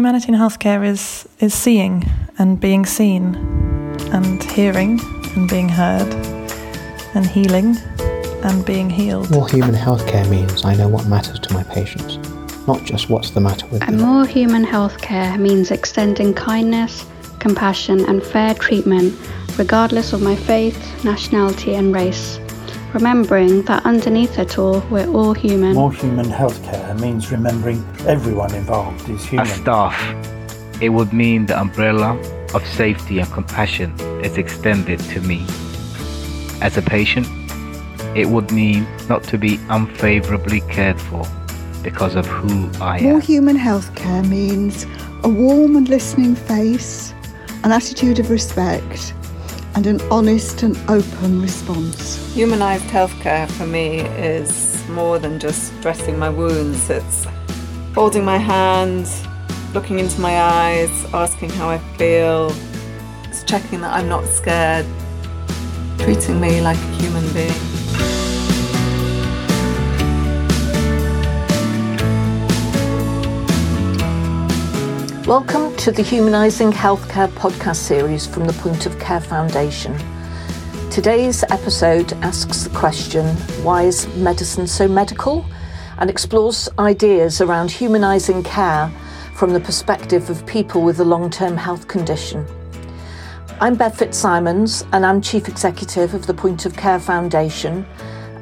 Humanity in healthcare is, is seeing and being seen, and hearing and being heard, and healing and being healed. More human healthcare means I know what matters to my patients, not just what's the matter with And them. And more human healthcare means extending kindness, compassion, and fair treatment regardless of my faith, nationality, and race. Remembering that underneath it all, we're all human. More human healthcare means remembering everyone involved is human. As staff, it would mean the umbrella of safety and compassion is extended to me. As a patient, it would mean not to be unfavorably cared for because of who I am. More human healthcare means a warm and listening face, an attitude of respect, and an honest and open response. Humanised healthcare for me is more than just dressing my wounds. It's holding my hand, looking into my eyes, asking how I feel, it's checking that I'm not scared, treating me like a human being. Welcome to the Humanising Healthcare podcast series from the Point of Care Foundation. Today's episode asks the question why is medicine so medical? and explores ideas around humanising care from the perspective of people with a long term health condition. I'm Bev Fitzsimons and I'm Chief Executive of the Point of Care Foundation.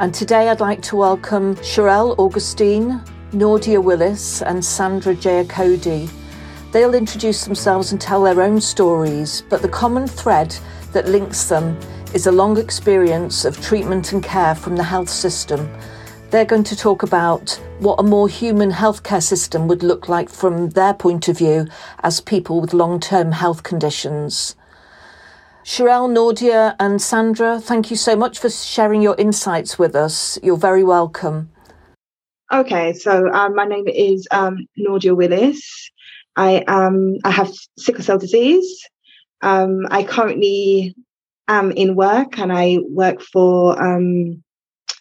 And today I'd like to welcome Sherelle Augustine, Nordia Willis, and Sandra Giacodi. They'll introduce themselves and tell their own stories, but the common thread that links them is a long experience of treatment and care from the health system. They're going to talk about what a more human healthcare system would look like from their point of view as people with long term health conditions. Sherelle, Nordia, and Sandra, thank you so much for sharing your insights with us. You're very welcome. Okay, so um, my name is um, Nordia Willis. I um I have sickle cell disease. Um, I currently am in work and I work for um,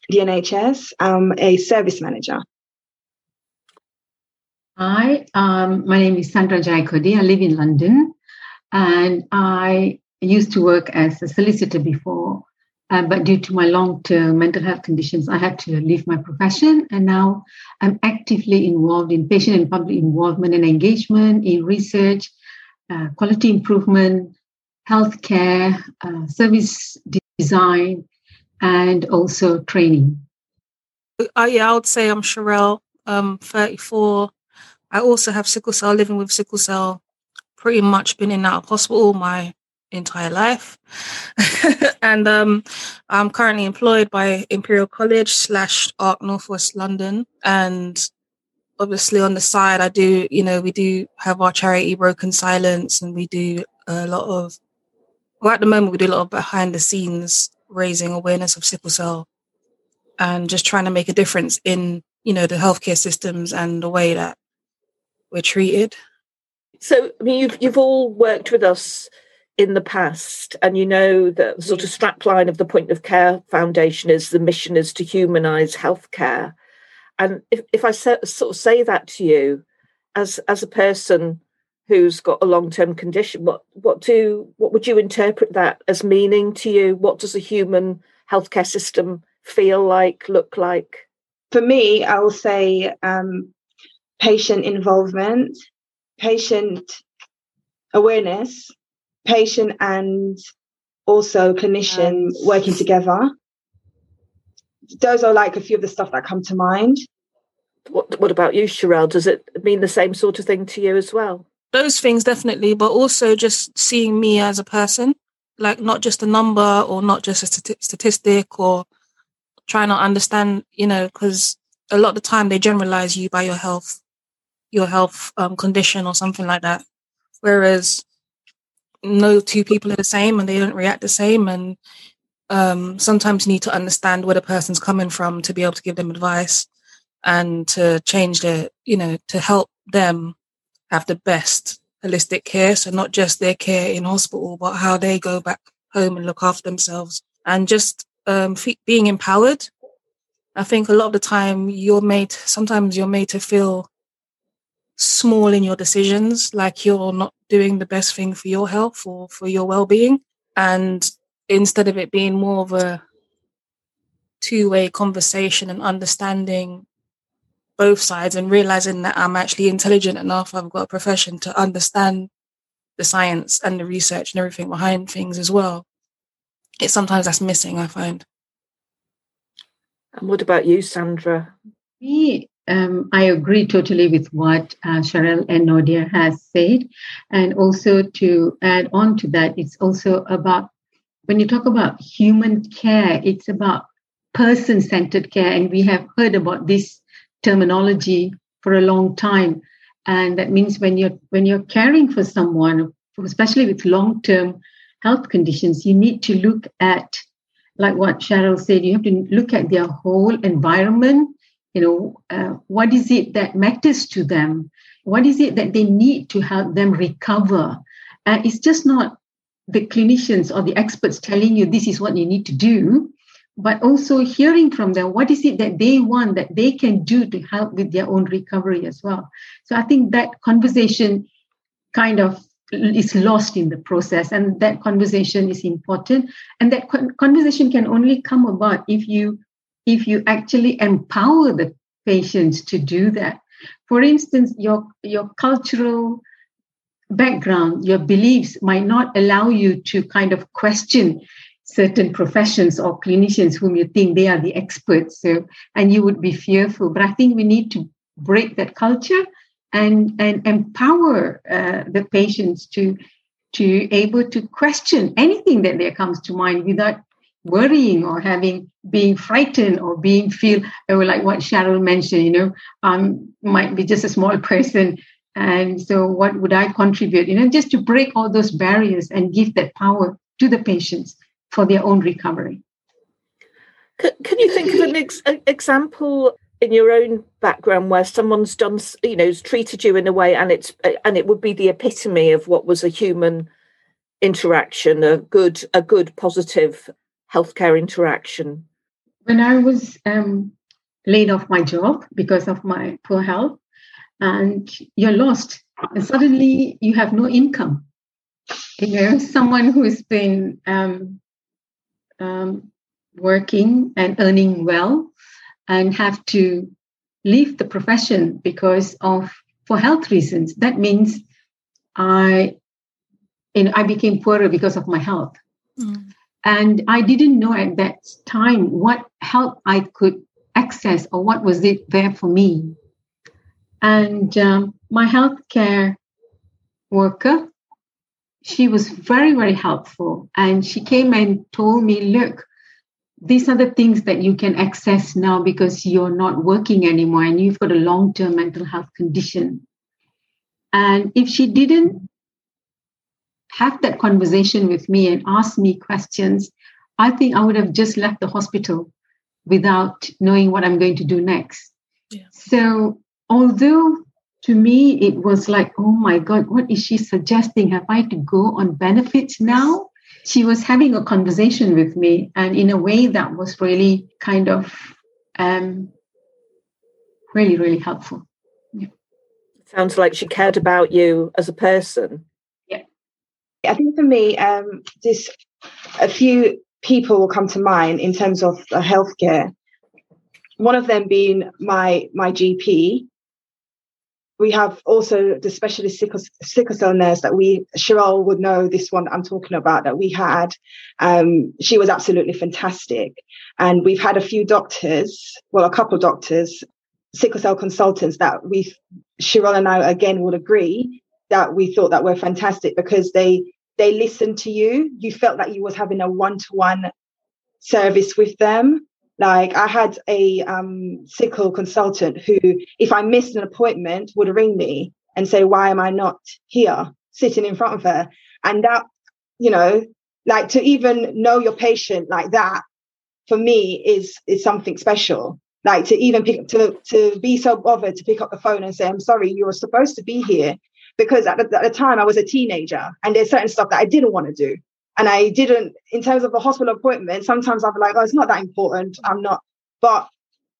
the NHS. I'm a service manager. Hi, um, my name is Sandra Jaikodi. I live in London and I used to work as a solicitor before, uh, but due to my long term mental health conditions, I had to leave my profession. And now I'm actively involved in patient and public involvement and engagement in research, uh, quality improvement, healthcare, uh, service design, and also training. Uh, yeah, I would say I'm Sherelle, um, 34. I also have sickle cell, living with sickle cell, pretty much been in and out of hospital my entire life. and um, I'm currently employed by Imperial College slash ARC Northwest London. And obviously on the side, I do, you know, we do have our charity Broken Silence and we do a lot of, well, at the moment, we do a lot of behind the scenes raising awareness of sickle cell and just trying to make a difference in, you know, the healthcare systems and the way that we're treated. So, I mean, you've, you've all worked with us in the past, and you know the sort of strapline of the Point of Care Foundation is the mission is to humanise healthcare. And if, if I sort of say that to you, as as a person who's got a long term condition, what what do what would you interpret that as meaning to you? What does a human healthcare system feel like, look like? For me, I will say um, patient involvement, patient awareness, patient and also clinician working together. Those are like a few of the stuff that come to mind. What What about you, Sherelle? Does it mean the same sort of thing to you as well? Those things definitely, but also just seeing me as a person, like not just a number or not just a stati- statistic or trying to understand, you know, because a lot of the time they generalize you by your health, your health um, condition or something like that. Whereas no two people are the same and they don't react the same. And um, sometimes you need to understand where the person's coming from to be able to give them advice and to change their, you know, to help them have the best holistic care. So not just their care in hospital, but how they go back home and look after themselves and just um, being empowered. I think a lot of the time you're made, sometimes you're made to feel small in your decisions, like you're not doing the best thing for your health or for your well being. And instead of it being more of a two way conversation and understanding both sides and realizing that I'm actually intelligent enough, I've got a profession to understand the science and the research and everything behind things as well. It's sometimes that's missing, I find. And what about you, Sandra? Me, um, I agree totally with what uh, Sherelle and Nordia has said. And also to add on to that, it's also about when you talk about human care, it's about person centered care. And we have heard about this terminology for a long time. And that means when you're when you're caring for someone, especially with long-term health conditions, you need to look at, like what Sherelle said, you have to look at their whole environment. You know, uh, what is it that matters to them? What is it that they need to help them recover? And it's just not the clinicians or the experts telling you this is what you need to do, but also hearing from them what is it that they want that they can do to help with their own recovery as well. So I think that conversation kind of is lost in the process and that conversation is important and that conversation can only come about if you if you actually empower the patients to do that. For instance your your cultural background your beliefs might not allow you to kind of question certain professions or clinicians whom you think they are the experts so and you would be fearful. But i think we need to break that culture and and empower uh, the patients to to able to question anything that there comes to mind without worrying or having being frightened or being feel or like what Sherelle mentioned, you know, um, might be just a small person. And so what would I contribute? You know, just to break all those barriers and give that power to the patients for their own recovery. Can, you think of an ex- example in your own background where someone's done you know has treated you in a way and it's and it would be the epitome of what was a human interaction a good a good positive healthcare interaction? When i was um, laid off my job because of my poor health and you're lost and suddenly you have no income. You know someone who's been um, um, working and earning well and have to leave the profession because of for health reasons. That means i you know, i became poorer because of my health. Mm. And i didn't know at that time what help i could access or what was it there for me and um, my healthcare worker she was very very helpful and she came and told me look these are the things that you can access now because you're not working anymore and you've got a long term mental health condition. And if she didn't have that conversation with me and ask me questions, I think I would have just left the hospital without knowing what I'm going to do next. Yeah. So, although to me it was like, oh my God, what is she suggesting? Have I to go on benefits now? she was having a conversation with me and in a way that was really kind of um, really really helpful yeah. sounds like she cared about you as a person i think for me um, this a few people will come to mind in terms of healthcare. One of them being my my gp we have also the specialist sickle, sickle cell nurse that we Sherelle would know this one I'm talking about that we had. Um, she was absolutely fantastic, and we've had a few doctors, well, a couple doctors, sickle cell consultants that we Sherelle and I again would agree that we thought that were fantastic because they they listened to you. You felt that you was having a one to one service with them like I had a um, sickle consultant who, if I missed an appointment, would ring me and say, "Why am I not here, sitting in front of her?" And that, you know, like to even know your patient like that, for me is is something special. Like to even pick to to be so bothered to pick up the phone and say, "I'm sorry, you were supposed to be here," because at the, at the time I was a teenager and there's certain stuff that I didn't want to do and I didn't, in terms of a hospital appointment, sometimes be like, oh, it's not that important. I'm not. But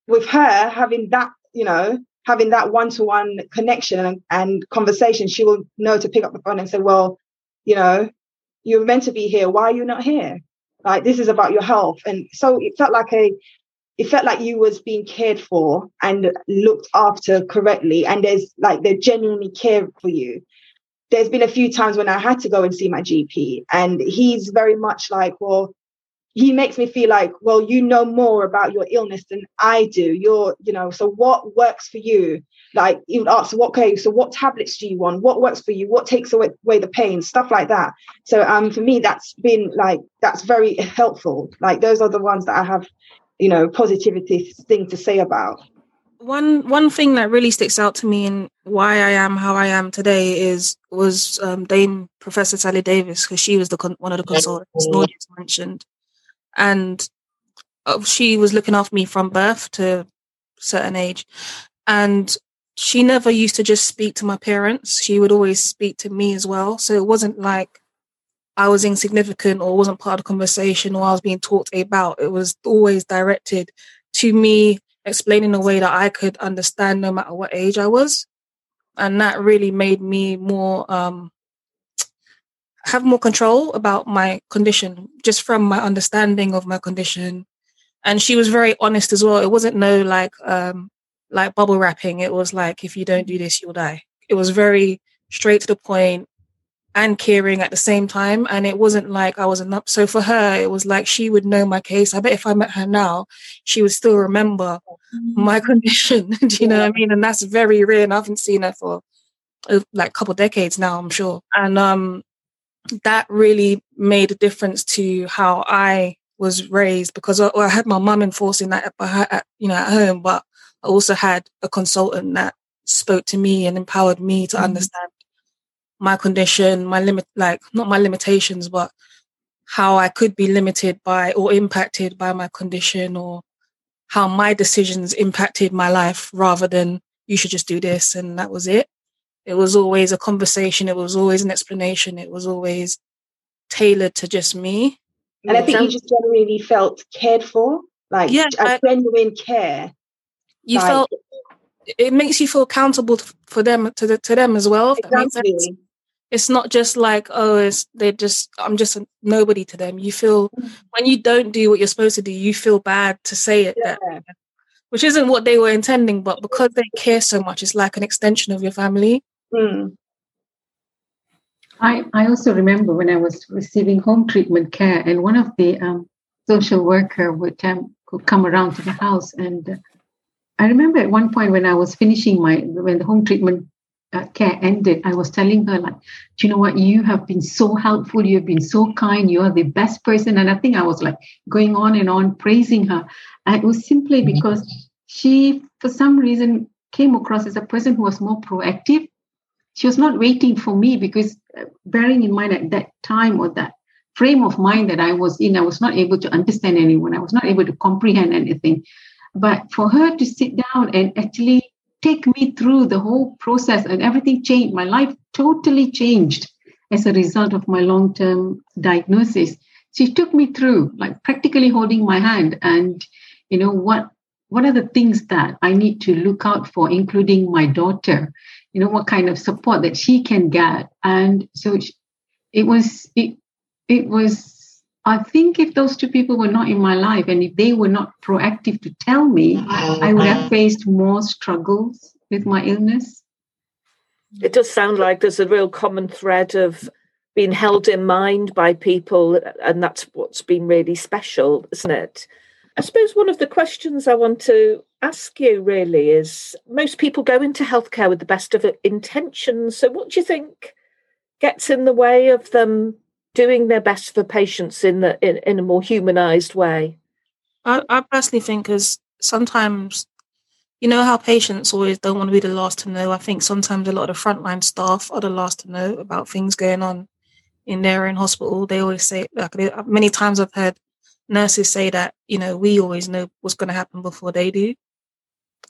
with her having that, you know, having that one-to-one connection and, and conversation, she will know to pick up the phone and say, "Well, you know, you're meant to be here. Why are you not here? Like this is about your health." And so it felt like a it felt like you was being cared for and looked after correctly and there's like they genuinely care for you. There's been a few times when i had to go and see my gp and he's very much like well he makes me feel like well you know more about your illness than i do. You're you know so what works for you? Like he would ask what okay so what tablets do you want? What works for you? What takes away, away the pain? Stuff like that. So um for me that's been like that's very helpful. Like those are the ones that i have you know positivity thing to say about one one thing that really sticks out to me and why I am how I am today is was um, Dame Professor Sally Davies because she was the con- one of the consultants Nordia's mentioned, and uh, she was looking after me from birth to a certain age, and she never used to just speak to my parents. She would always speak to me as well. So it wasn't like I was insignificant or wasn't part of the conversation or I was being talked about. It was always directed to me, explaining a way that I could understand no matter what age I was. And that really made me more, um, have more control about my condition just from my understanding of my condition. And she was very honest as well. It wasn't no like, um, like bubble wrapping. It was like, if you don't do this, you'll die. It was very straight to the point and caring at the same time. And it wasn't like I wasn't enough. So for her, it was like she would know my case. I bet if I met her now, she would still remember mm-hmm. my condition. Do you yeah. know what I mean? And that's very rare. And I haven't seen her for uh, like a couple decades now, I'm sure. And um, that really made a difference to how I was raised because I, I had my mum enforcing that at, you know, at home, but I also had a consultant that spoke to me and empowered me to mm-hmm. understand my condition, my limit, like not my limitations, but how I could be limited by or impacted by my condition or how my decisions impacted my life rather than you should just do this and that was it. It was always a conversation. It was always an explanation. It was always tailored to just me. And I think you just genuinely felt cared for, like yeah, a genuine care. You like, felt it makes you feel accountable for them to the, to them as well. Exactly it's not just like oh it's they're just i'm just a nobody to them you feel mm. when you don't do what you're supposed to do you feel bad to say it yeah. that, which isn't what they were intending but because they care so much it's like an extension of your family mm. I, I also remember when I was receiving home treatment care, and one of the um, social worker would, um, would come around to the house. And uh, I remember at one point when I was finishing my when the home treatment uh, care ended, I was telling her, like, do you know what? You have been so helpful. You have been so kind. You are the best person. And I think I was like going on and on praising her. And it was simply mm-hmm. because she, for some reason, came across as a person who was more proactive. She was not waiting for me because, uh, bearing in mind at that time or that frame of mind that I was in, I was not able to understand anyone. I was not able to comprehend anything. But for her to sit down and actually take me through the whole process and everything changed. My life totally changed as a result of my long term diagnosis. She took me through, like practically holding my hand, and you know what what are the things that I need to look out for, including my daughter. You know what kind of support that she can get, and so it was it it was I think if those two people were not in my life and if they were not proactive to tell me, uh-huh. I would have faced more struggles with my illness. It does sound like there's a real common thread of being held in mind by people, and that's what's been really special, isn't it? I suppose one of the questions I want to ask you really is most people go into healthcare with the best of intentions. So, what do you think gets in the way of them doing their best for patients in the in, in a more humanized way. I, I personally think because sometimes you know how patients always don't want to be the last to know? I think sometimes a lot of the frontline staff are the last to know about things going on in their own hospital. They always say like many times i've heard nurses say that you know we always know what's going to happen before they do.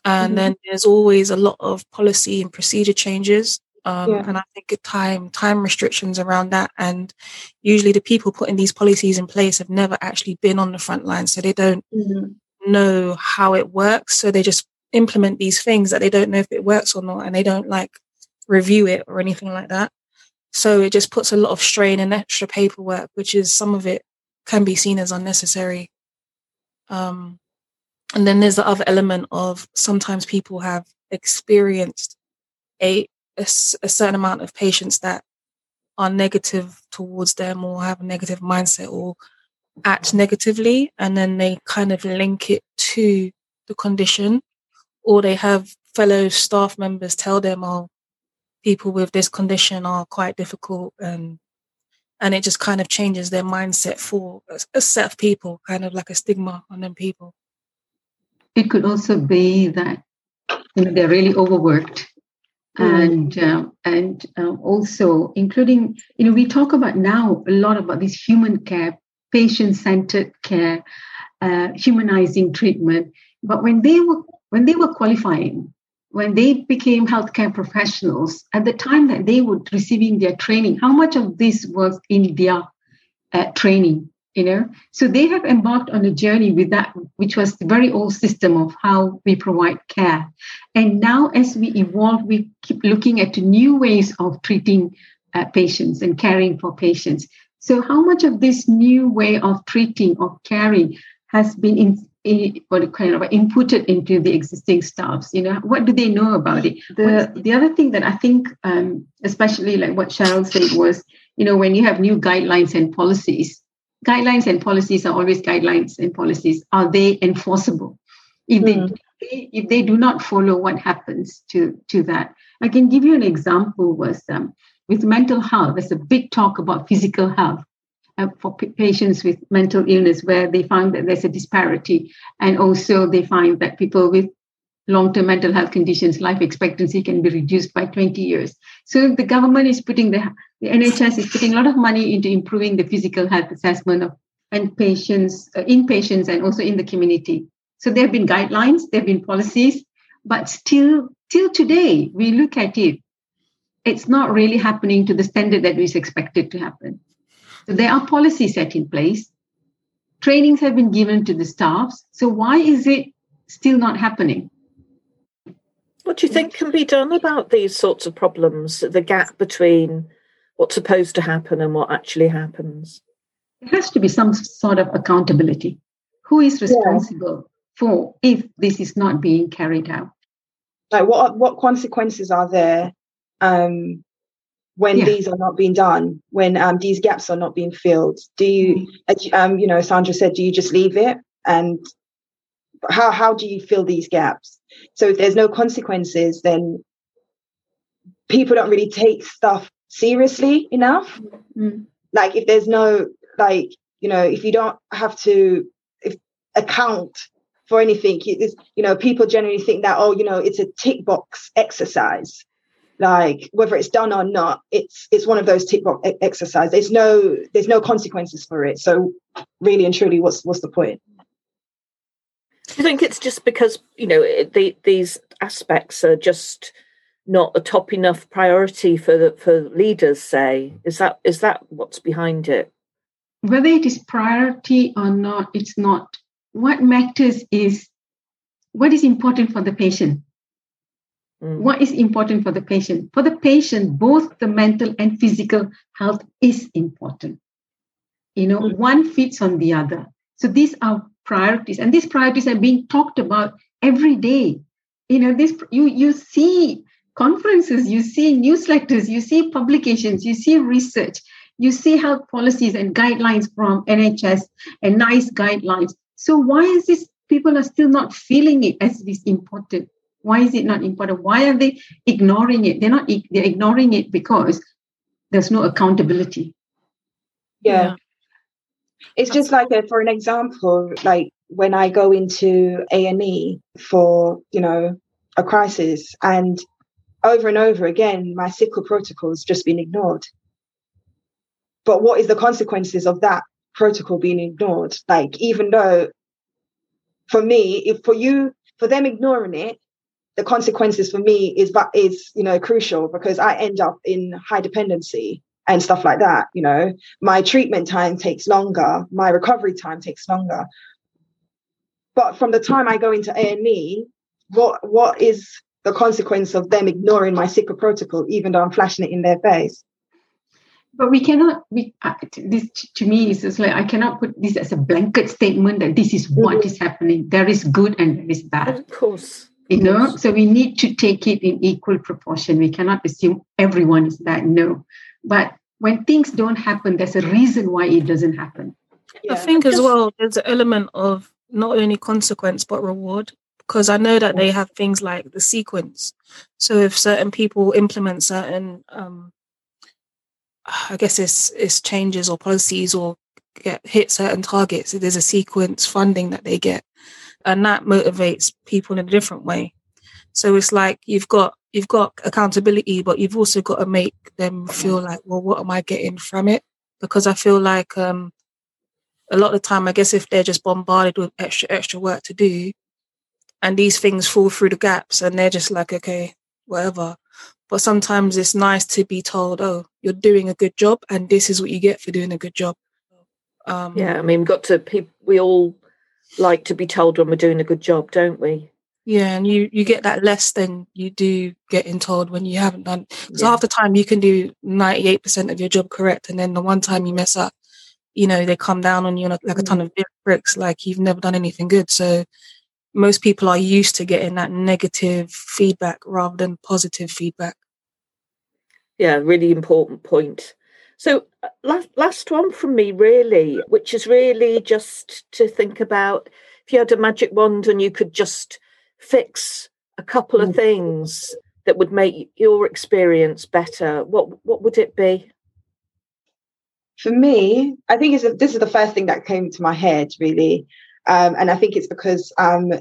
And mm-hmm. then there's always a lot of policy and procedure changes um, yeah. And I think time time restrictions around that, and usually the people putting these policies in place have never actually been on the front line, so they don't mm-hmm. know how it works. So they just implement these things that they don't know if it works or not and they don't like review it or anything like that. So it just puts a lot of strain and extra paperwork, which is some of it can be seen as unnecessary. Um, and then there's the other element of sometimes people have experienced a, a, a certain amount of patients that are negative towards them or have a negative mindset or act negatively and then they kind of link it to the condition or they have fellow staff members tell them oh people with this condition are quite difficult and and it just kind of changes their mindset for a, a set of people kind of like a stigma on them people. It could also be that you know they're really overworked mm. and uh, and uh, also including you know we talk about now a lot about this human care patient-centered care uh, humanizing treatment but when they were when they were qualifying when they became healthcare professionals at the time that they were receiving their training how much of this was in their uh, training you know? So they have embarked on a journey with that which was the very old system of how we provide care. And now as we evolve we keep looking at new ways of treating uh, patients and caring for patients. So how much of this new way of treating or caring has been in, in what kind of inputted into the existing staffs? You know what do they know about it? The the other thing that i think um, especially like what Sherelle said was you know when you have new guidelines and policies guidelines and policies are always guidelines and policies. Are they enforceable? If they mm. if they do not follow, what happens to to that? I can give you an example. Was um, with mental health, there's a big talk about physical health uh, for p- patients with mental illness, where they find that there's a disparity, and also they find that people with long-term mental health conditions, life expectancy can be reduced by 20 years. So the government is putting the, the NHS is putting a lot of money into improving the physical health assessment of and patients, uh, in patients and also in the community. So there have been guidelines, there have been policies, but still, till today, we look at it, it's not really happening to the standard that was expected to happen. So there are policies set in place. Trainings have been given to the staffs. So why is it still not happening? What do you think can be done about these sorts of problems, the gap between what's supposed to happen and what actually happens? There has to be some sort of accountability. Who is responsible yeah. for if this is not being carried out? Like what what consequences are there um, when yeah. these are not being done, when um, these gaps are not being filled? Do you, mm-hmm. um, you know, Sandra said, do you just leave it and how how do you fill these gaps? So if there's no consequences, then people don't really take stuff seriously enough. Mm. Like if there's no like you know if you don't have to if account for anything, you know people generally think that oh you know it's a tick box exercise. Like whether it's done or not, it's it's one of those tick box exercises. There's no there's no consequences for it. So really and truly, what's what's the point? You think it's just because you know the, these aspects are just not a top enough priority for the, for leaders? Say, is that is that what's behind it? Whether it is priority or not, it's not. What matters is what is important for the patient. Mm. What is important for the patient? For the patient, both the mental and physical health is important. You know, mm. one fits on the other. So these are priorities. And these priorities are being talked about every day. You know this you you see conferences you see newsletters you see publications you see research you see health policies and guidelines from nhs and nice guidelines. So why is this people are still not feeling it as this important? Why is it not important? Why are they ignoring it? They're not they're ignoring it because there's no accountability. Yeah it's just like a, for an example, like when I go into A and E for you know a crisis, and over and over again, my sickle has just been ignored. But what is the consequences of that protocol being ignored? Like even though, for me, if for you, for them ignoring it, the consequences for me is that is you know crucial because I end up in high dependency and stuff like that you know my treatment time takes longer my recovery time takes longer but from the time i go into a&e what what is the consequence of them ignoring my sickle protocol, even though I'm flashing it in their face? But we cannot. We uh, this to me is just like I cannot put this as a blanket statement that this is what Mm-hmm. is happening. There is good and there is bad. Of course. You know, so we need to take it in equal proportion. We cannot assume everyone is bad. No, but when things don't happen, there's a reason why it doesn't happen. I think as well, there's an element of not only consequence but reward because I know that they have things like the CQUIN. So if certain people implement certain, um, I guess it's it's changes or policies or get hit certain targets, there's a CQUIN funding that they get, and that motivates people in a different way. So it's like you've got you've got accountability, but you've also got to make them feel like, well, what am I getting from it? Because I feel like um, a lot of the time, I guess if they're just bombarded with extra extra work to do, and these things fall through the gaps, and they're just like, okay, whatever. But sometimes it's nice to be told, oh, you're doing a good job, and this is what you get for doing a good job. Um, Yeah, I mean, we've got to. We all like to be told when we're doing a good job, don't we? Yeah, and you you get that less than you do getting told when you haven't done. Because Yeah. half the time you can do ninety eight percent of your job correct, and then the one time you mess up, you know they come down on you like, like a ton of bricks, like you've never done anything good. So most people are used to getting that negative feedback rather than positive feedback. Yeah, really important point. So, uh, last last one from me, really, which is really just to think about if you had a magic wand and you could just fix a couple of things that would make your experience better. What what would it be? For me, I think it's a, this is the first thing that came to my head, really. Um, and I think it's because um,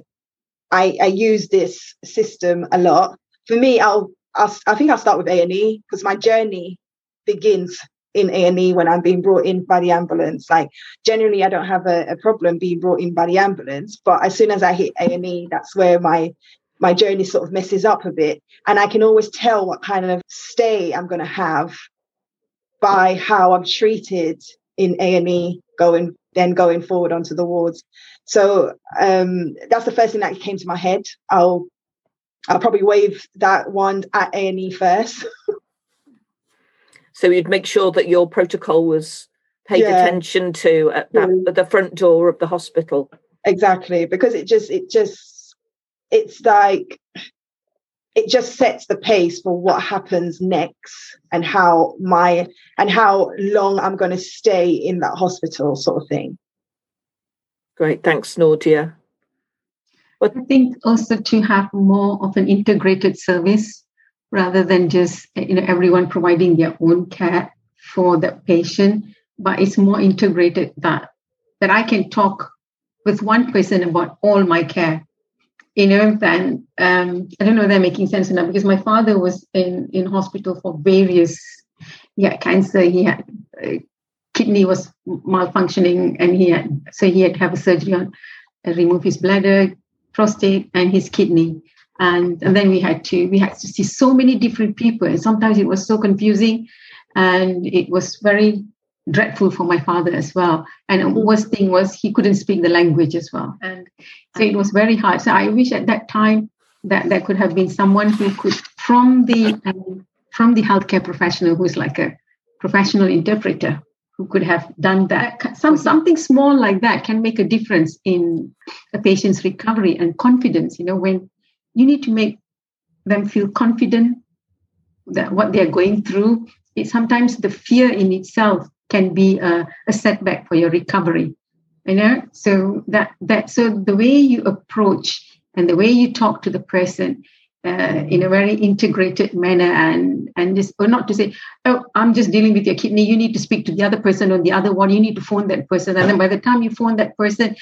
I, I use this system a lot. For me, I'll, I'll I think I'll start with A and E because my journey begins in A and E when I'm being brought in by the ambulance. Like generally, I don't have a, a problem being brought in by the ambulance, but as soon as I hit A and E, that's where my my journey sort of messes up a bit, and I can always tell what kind of stay I'm going to have by how I'm treated in A and E going then going forward onto the wards. So um, that's the first thing that came to my head. I'll I'll probably wave that wand at A and E first. So you'd make sure that your protocol was paid Yeah. attention to at, that, mm. at the front door of the hospital. exactly because it just it just it's like it just sets the pace for what happens next and how my and how long I'm going to stay in that hospital sort of thing. Great, thanks, Nordia. I think also to have more of an integrated service rather than just you know everyone providing their own care for the patient, but it's more integrated that that I can talk with one person about all my care. You know, then um, I don't know if they're making sense enough because my father was in in hospital for various. Had cancer. He had uh, kidney was malfunctioning, and he had so he had to have a surgery on uh, remove his bladder, prostate, and his kidney. And, and then we had to we had to see so many different people, and sometimes it was so confusing, and it was very dreadful for my father as well. And the worst thing was he couldn't speak the language as well, and so it was very hard. So I wish at that time that there could have been someone who could from the um, from the healthcare professional who's like a professional interpreter who could have done that. Some something small like that can make a difference in a patient's recovery and confidence. You know, when you need to make them feel confident that what they're going through, it sometimes the fear in itself can be a, a setback for your recovery. You know, so that that so the way you approach and the way you talk to the person uh, in a very integrated manner and and just or not to say oh i'm just dealing with your kidney you need to speak to the other person on the other one you need to phone that person. And then by the time you phone that person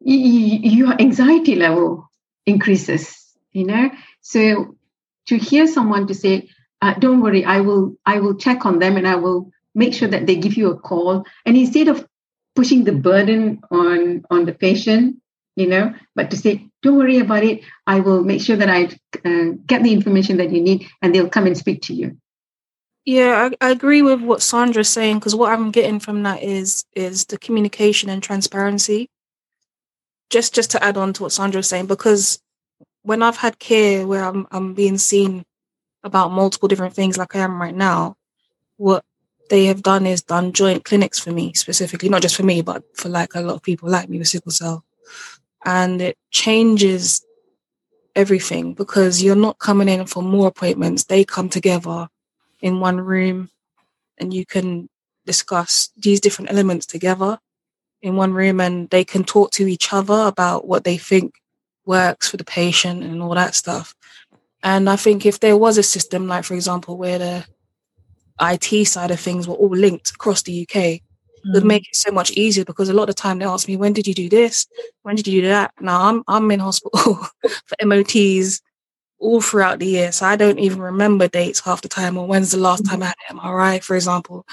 y- y- your anxiety level increases you know so to hear someone to say uh, don't worry i will i will check on them and i will make sure that they give you a call and instead of pushing the burden on on the patient you know but to say don't worry about it i will make sure that i uh, get the information that you need and they'll come and speak to you Yeah, I, I agree with what Sandra's saying because what I'm getting from that is is the communication and transparency. Just just to add on to what Sandra's saying, because when I've had care where I'm I'm being seen about multiple different things like I am right now, what they have done is done joint clinics for me specifically, not just for me, but for like a lot of people like me with sickle cell. And it changes everything because you're not coming in for more appointments. They come together in one room and you can discuss these different elements together in one room and they can talk to each other about what they think works for the patient and all that stuff. And I think if there was a system, like for example, where the IT side of things were all linked across the UK, mm. it would make it so much easier because a lot of the time they ask me, when did you do this? When did you do that? Now I'm I'm in hospital for MOTs all throughout the year. So I don't even remember dates half the time or when's the last time I had an MRI, for example.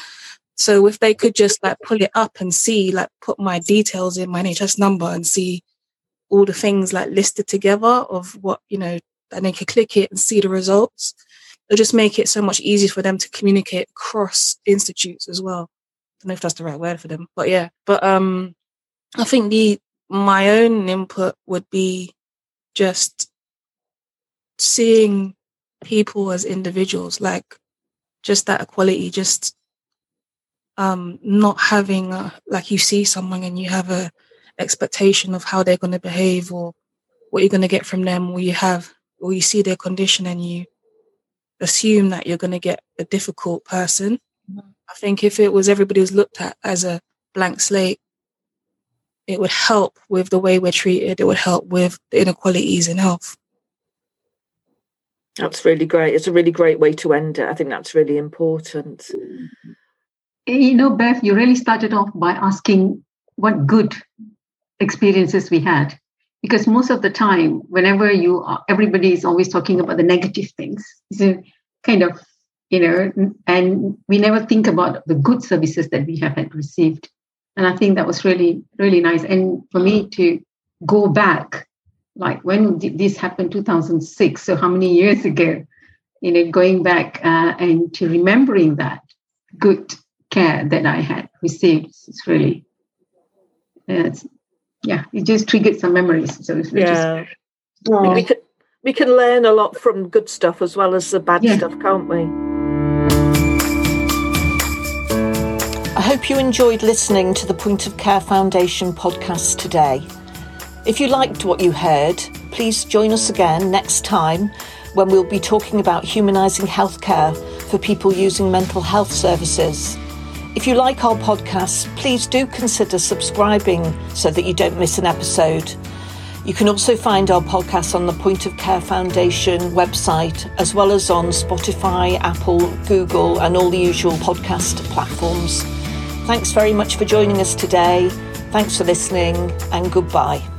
So if they could just like pull it up and see, like put my details in my NHS number and see all the things like listed together of what, you know, and they can click it and see the results. It'll just make it so much easier for them to communicate across institutes as well. I don't know if that's the right word for them, but yeah. But um I think the my own input would be just seeing people as individuals, like just that equality, just um, not having a, like you see someone and you have a expectation of how they're going to behave or what you're going to get from them, or you have, or you see their condition and you assume that you're going to get a difficult person. Mm-hmm. I think if it was everybody was looked at as a blank slate, it would help with the way we're treated. It would help with the inequalities in health. That's really great. It's a really great way to end it. I think that's really important. You know, Bev, you really started off by asking what good experiences we had. Because most of the time, whenever you are, everybody is always talking about the negative things. So kind of, you know, and we never think about the good services that we have had received. And I think that was really, really nice. And for me to go back like when did this happen 2006 so how many years ago you know going back uh, and to remembering that good care that i had received it's really it's, yeah it just triggered some memories so it's yeah we can, we can learn a lot from good stuff as well as the bad yeah. stuff can't we I hope you enjoyed listening to the Point of Care Foundation podcast today. If you liked what you heard, please join us again next time when we'll be talking about humanising healthcare for people using mental health services. If you like our podcast, please do consider subscribing so that you don't miss an episode. You can also find our podcast on the Point of Care Foundation website, as well as on Spotify, Apple, Google, and all the usual podcast platforms. Thanks very much for joining us today. Thanks for listening, and goodbye.